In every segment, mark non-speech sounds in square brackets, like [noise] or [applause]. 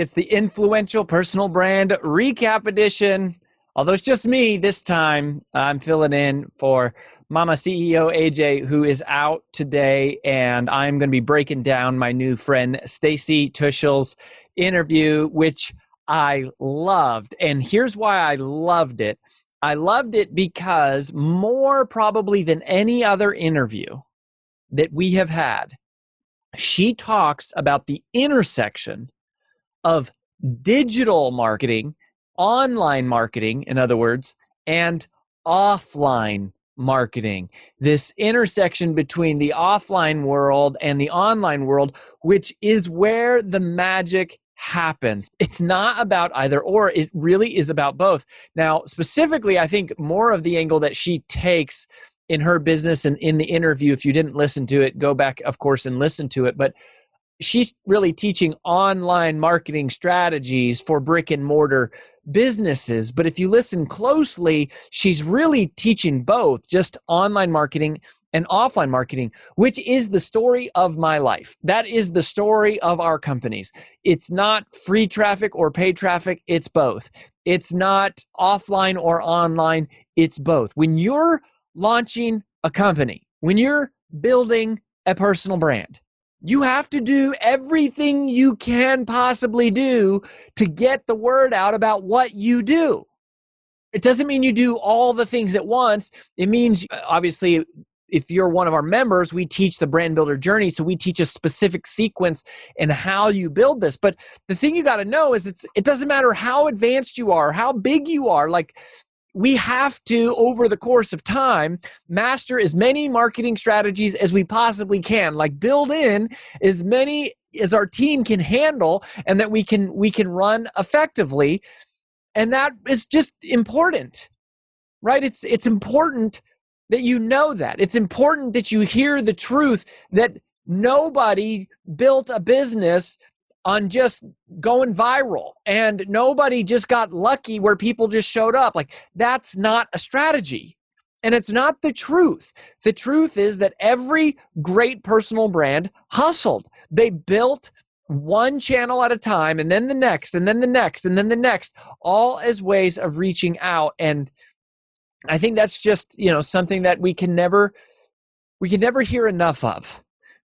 It's the influential personal brand recap edition. Although it's just me this time, I'm filling in for Mama CEO AJ, who is out today, and I'm going to be breaking down my new friend Stacy Tuschl's interview, which I loved. And here's why I loved it I loved it because more probably than any other interview that we have had, she talks about the intersection of digital marketing, online marketing, in other words, and offline marketing. This intersection between the offline world and the online world, which is where the magic happens. It's not about either or, it really is about both. Now, specifically, I think more of the angle that she takes in her business and in the interview, if you didn't listen to it, go back, of course, and listen to it. But she's really teaching online marketing strategies for brick and mortar businesses. But if you listen closely, she's really teaching both just online marketing and offline marketing, which is the story of my life. That is the story of our companies. It's not free traffic or paid traffic, it's both. It's not offline or online, it's both. When you're launching a company, when you're building a personal brand, you have to do everything you can possibly do to get the word out about what you do. It doesn't mean you do all the things at once. It means, obviously, if you're one of our members, we teach the brand builder journey. So we teach a specific sequence and how you build this. But the thing you got to know is it's it doesn't matter how advanced you are, how big you are. Like we have to, over the course of time, master as many marketing strategies as we possibly can. Like build in as many as our team can handle and that we can we can run effectively. And that is just important. Right? It's it's important that you know that. It's important that you hear the truth that nobody built a business on just going viral and nobody just got lucky where people just showed up. Like, that's not a strategy. And it's not the truth. The truth is that every great personal brand hustled. They built one channel at a time and then the next and then the next and then the next, all as ways of reaching out. And I think that's just, you know, something that we can never we can never hear enough of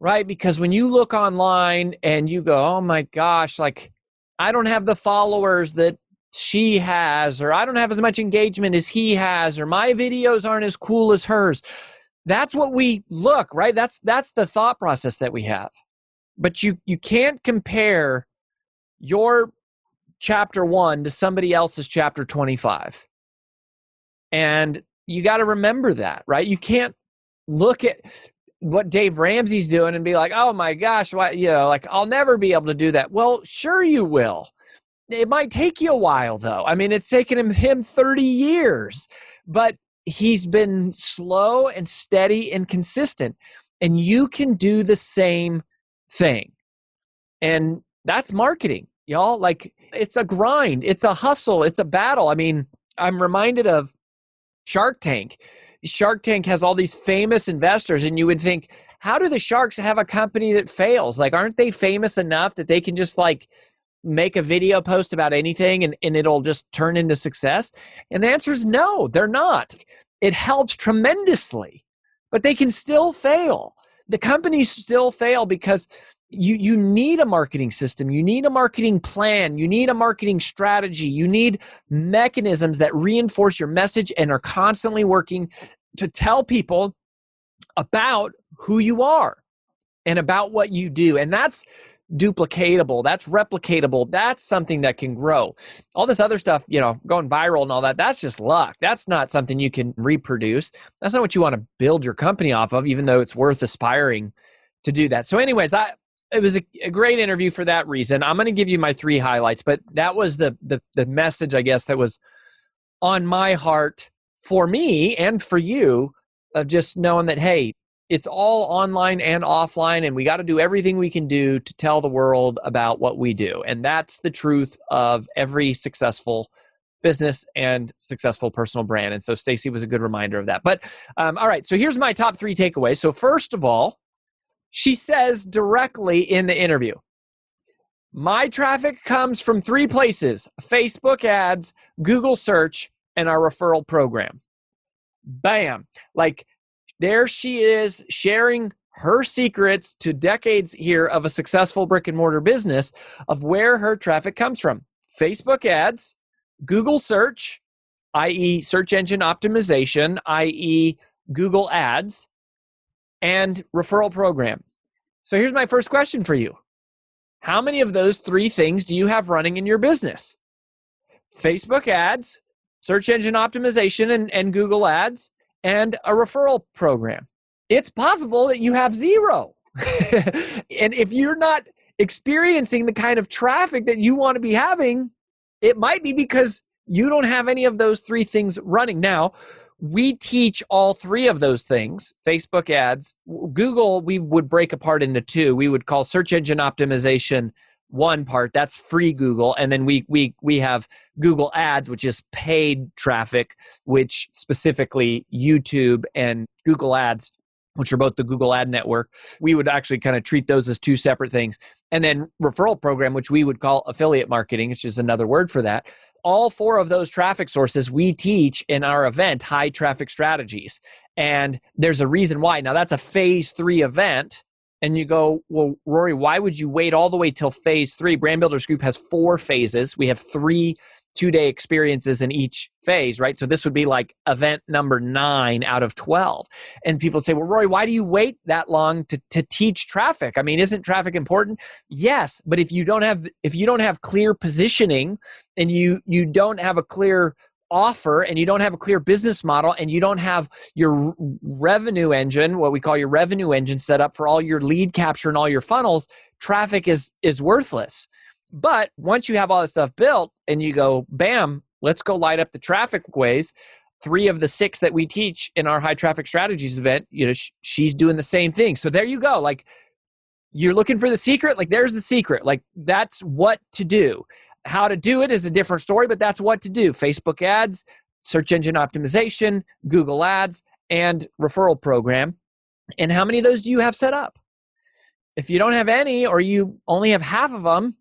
right? Because when you look online and you go, oh my gosh, like I don't have the followers that she has, or I don't have as much engagement as he has, or my videos aren't as cool as hers. That's what we look, right? That's that's the thought process that we have. But you you can't compare your chapter 1 to somebody else's chapter 25. And you got to remember that, right? You can't look at what Dave Ramsey's doing and be like, oh my gosh, what, you know, like I'll never be able to do that. Well, sure you will. It might take you a while though. I mean, it's taken him, him 30 years, but he's been slow and steady and consistent. And you can do the same thing. And that's marketing, y'all. Like it's a grind, it's a hustle, it's a battle. I mean, I'm reminded of Shark Tank. Shark Tank has all these famous investors, and you would think, how do the sharks have a company that fails? Like, aren't they famous enough that they can just like make a video post about anything and, and it'll just turn into success? And the answer is no, they're not. It helps tremendously, but they can still fail. The companies still fail because you you need a marketing system you need a marketing plan you need a marketing strategy you need mechanisms that reinforce your message and are constantly working to tell people about who you are and about what you do and that's duplicatable that's replicatable that's something that can grow. All this other stuff you know going viral and all that that's just luck. That's not something you can reproduce. That's not what you want to build your company off of even though it's worth aspiring to do that. So anyways i it was a, a, great interview for that reason. I'm going to give you my three highlights, but that was the, the the message I guess that was on my heart for me and for you of just knowing that hey, it's all online and offline and we got to do everything we can do to tell the world about what we do. And that's the truth of every successful business and successful personal brand. And so Stacy was a good reminder of that. But um, all right, so here's my top 3 takeaways. So first of all, she says directly in the interview My traffic comes from three places Facebook ads, Google search, and our referral program. Bam. Like there she is sharing her secrets to decades here of a successful brick and mortar business of where her traffic comes from Facebook ads, Google search, i.e., search engine optimization, i.e., Google ads, and referral program. So here's my first question for you How many of those three things do you have running in your business? Facebook ads, search engine optimization, and, and Google ads, and a referral program. It's possible that you have zero. [laughs] and if you're not experiencing the kind of traffic that you want to be having, it might be because you don't have any of those three things running. Now, we teach all three of those things facebook ads google we would break apart into two we would call search engine optimization one part that's free google and then we we we have google ads which is paid traffic which specifically youtube and google ads which are both the google ad network we would actually kind of treat those as two separate things and then referral program which we would call affiliate marketing which is another word for that all four of those traffic sources we teach in our event, High Traffic Strategies. And there's a reason why. Now, that's a phase three event. And you go, well, Rory, why would you wait all the way till phase three? Brand Builders Group has four phases. We have three two day experiences in each phase, right? So this would be like event number nine out of 12. And people say, well, Rory, why do you wait that long to, to teach traffic? I mean, isn't traffic important? Yes, but if you don't have if you don't have clear positioning and you you don't have a clear offer and you don't have a clear business model and you don't have your revenue engine what we call your revenue engine set up for all your lead capture and all your funnels traffic is is worthless but once you have all this stuff built and you go, bam, let's go light up the traffic ways. Three of the six that we teach in our high traffic strategies event, you know, sh- she's doing the same thing. So there you go. Like you're looking for the secret, like there's the secret. Like that's what to do. How to do it is a different story, but that's what to do. Facebook ads, search engine optimization, Google ads, and referral program. And how many of those do you have set up? If you don't have any or you only have half of them,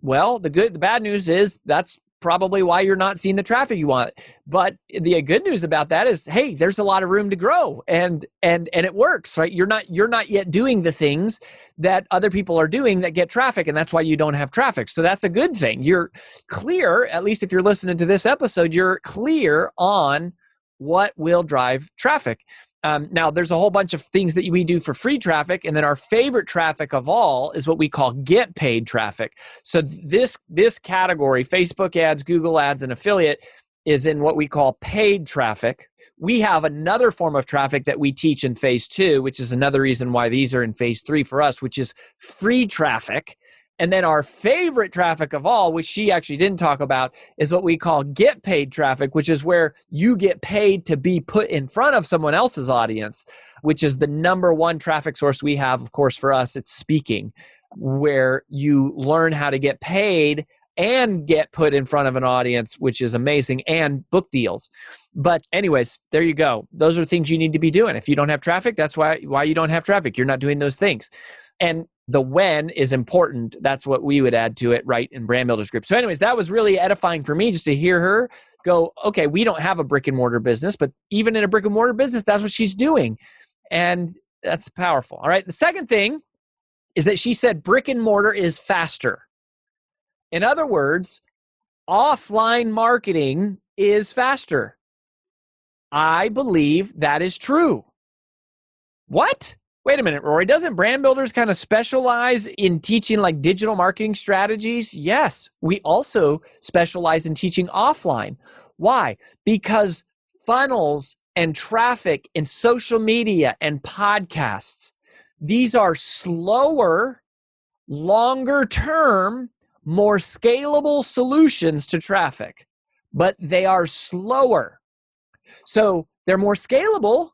well, the good, the bad news is that's probably why you're not seeing the traffic you want. But the good news about that is, hey, there's a lot of room to grow, and and and it works, right? You're not you're not yet doing the things that other people are doing that get traffic, and that's why you don't have traffic. So that's a good thing. You're clear, at least if you're listening to this episode, you're clear on what will drive traffic. Um, now, there's a whole bunch of things that we do for free traffic, and then our favorite traffic of all is what we call get paid traffic. So this this category, Facebook ads, Google ads, and affiliate, is in what we call paid traffic. We have another form of traffic that we teach in phase two, which is another reason why these are in phase three for us, which is free traffic. And then our favorite traffic of all, which she actually didn't talk about, is what we call get paid traffic, which is where you get paid to be put in front of someone else's audience, which is the number one traffic source we have. Of course, for us, it's speaking, where you learn how to get paid and get put in front of an audience, which is amazing, and book deals. But anyways, there you go. Those are things you need to be doing. If you don't have traffic, that's why why you don't have traffic. You're not doing those things. And the when is important. That's what we would add to it, right, in Brand Builders Group. So, anyways, that was really edifying for me just to hear her go, okay, we don't have a brick and mortar business, but even in a brick and mortar business, that's what she's doing. And that's powerful. All right. The second thing is that she said brick and mortar is faster. In other words, offline marketing is faster. I believe that is true. What? Wait a minute, Rory. Doesn't brand builders kind of specialize in teaching like digital marketing strategies? Yes. We also specialize in teaching offline. Why? Because funnels and traffic and social media and podcasts, these are slower, longer term, more scalable solutions to traffic, but they are slower. So they're more scalable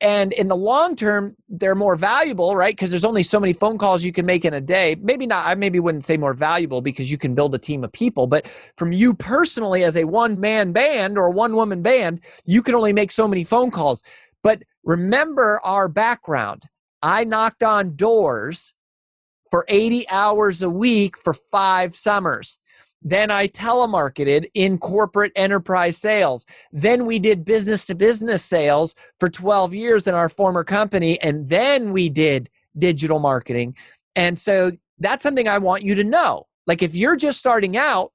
and in the long term they're more valuable right? Because there's only so many phone calls you can make in a day. Maybe not i maybe wouldn't say more valuable because you can build a team of people but from you personally as a one man band or one woman band you can only make so many phone calls. But remember our background. I knocked on doors for 80 hours a week for 5 summers then I telemarketed in corporate enterprise sales. Then we did business to business sales for 12 years in our former company. And then we did digital marketing. And so that's something I want you to know. Like if you're just starting out,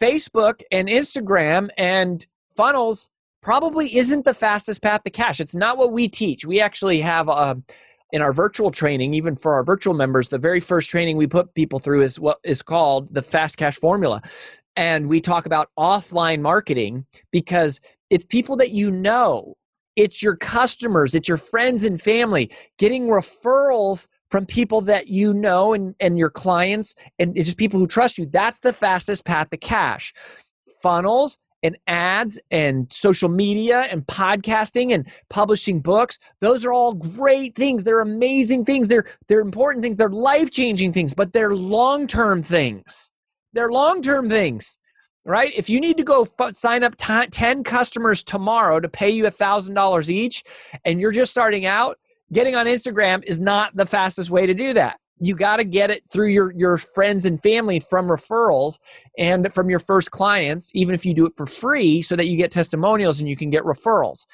Facebook and Instagram and funnels probably isn't the fastest path to cash. It's not what we teach. We actually have a in our virtual training, even for our virtual members, the very first training we put people through is what is called the fast cash formula. And we talk about offline marketing because it's people that you know, it's your customers, it's your friends and family, getting referrals from people that you know and, and your clients and just people who trust you. That's the fastest path to cash. Funnels and ads and social media and podcasting and publishing books. Those are all great things. They're amazing things. They're they're important things. They're life-changing things but they're long-term things. They're long-term things right? If you need to go f- sign up t- 10 customers tomorrow to pay you $1000 each and you're just starting out getting on instagram is not the fastest way to do that you got to get it through your your friends and family from referrals and from your first clients even if you do it for free so that you get testimonials and you can get referrals.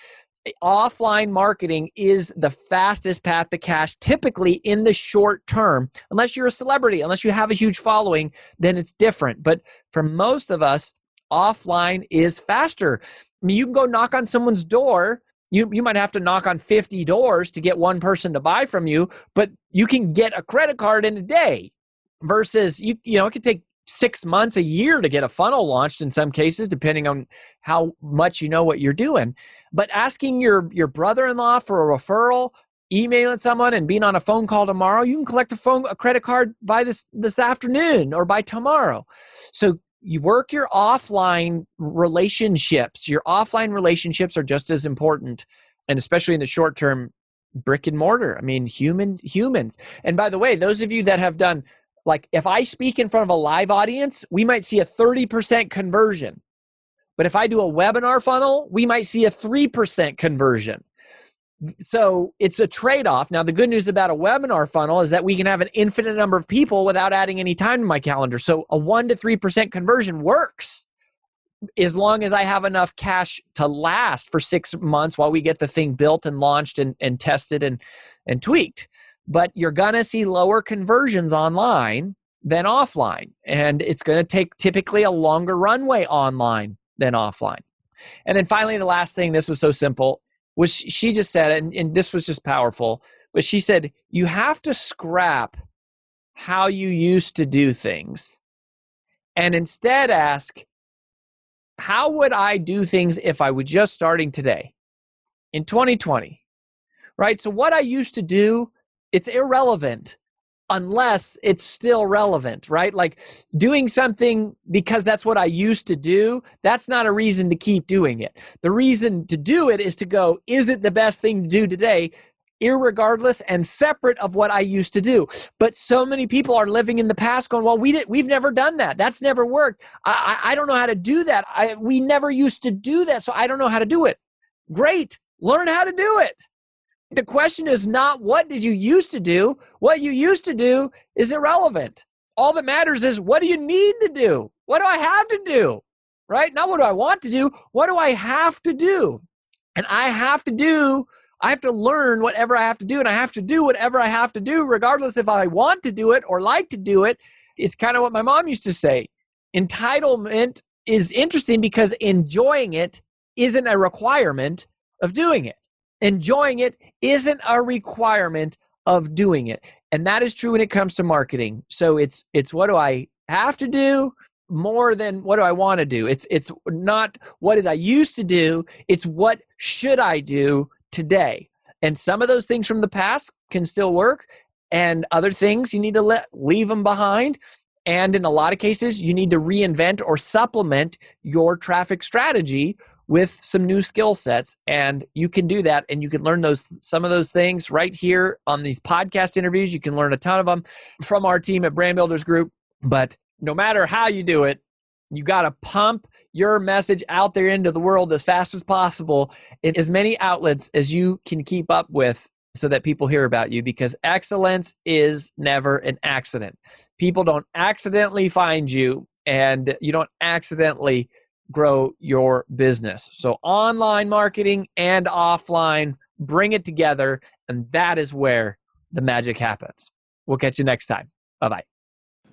Offline marketing is the fastest path to cash typically in the short term. Unless you're a celebrity unless you have a huge following then it's different. But for most of us offline is faster. I mean you can go knock on someone's door you you might have to knock on 50 doors to get one person to buy from you but you can get a credit card in a day versus you you know it could take 6 months a year to get a funnel launched in some cases depending on how much you know what you're doing. But asking your your brother-in-law for a referral emailing someone and being on a phone call tomorrow you can collect a phone a credit card by this this afternoon or by tomorrow. So you work your offline relationships. Your offline relationships are just as important, and especially in the short term, brick and mortar. I mean, human humans. And by the way, those of you that have done like if I speak in front of a live audience, we might see a 30% conversion. But if I do a webinar funnel, we might see a 3% conversion so it's a trade-off. Now the good news about a webinar funnel is that we can have an infinite number of people without adding any time to my calendar. So a 1 to 3% conversion works as long as i have enough cash to last for six months while we get the thing built and launched and, and tested and, and tweaked. But you're to see lower conversions online than offline and it's to take typically a longer runway online than offline. And then finally the last thing this was so simple was she just said, and, and this was just powerful, but she said, you have to scrap how you used to do things and instead ask, how would I do things if I was just starting today in 2020? Right? So what I used to do, it's irrelevant unless it's still relevant, right? Like doing something because that's what I used to do, that's not a reason to keep doing it. The reason to do it is to go, is it the best thing to do today? irregardless and separate of what I used to do. But so many people are living in the past going, well, we did, we've never done that. That's never worked. I, I, I don't know how to do that. I, we never used to do that, so I don't know how to do it. Great. Learn how to do it. The question is not what did you used to do? What you used to do is irrelevant. All that matters is what do you need to do? What do I have to do? Right? Not what do I want to do? What do I have to do? And I have to do, I have to learn whatever I have to do, and I have to do whatever I have to do, regardless if I want to do it or like to do it. It's kind of what my mom used to say. Entitlement is interesting because enjoying it isn't a requirement of doing it enjoying it isn't a requirement of doing it and that is true when it comes to marketing. So it's it's what do i have to do more than what do i want to do? It's it's not what did i used to do it's what should i do today. And some of those things from the past can still work and other things you need to let leave them behind and in a lot of cases you need to reinvent or supplement your traffic strategy with some new skill sets and you can do that and you can learn those some of those things right here on these podcast interviews you can learn a ton of them from our team at brand builders group but no matter how you do it you got to pump your message out there into the world as fast as possible in as many outlets as you can keep up with so that people hear about you because excellence is never an accident. People don't accidentally find you and you don't accidentally grow your business. So, online marketing and offline, bring it together, and that is where the magic happens. We'll catch you next time. Bye bye.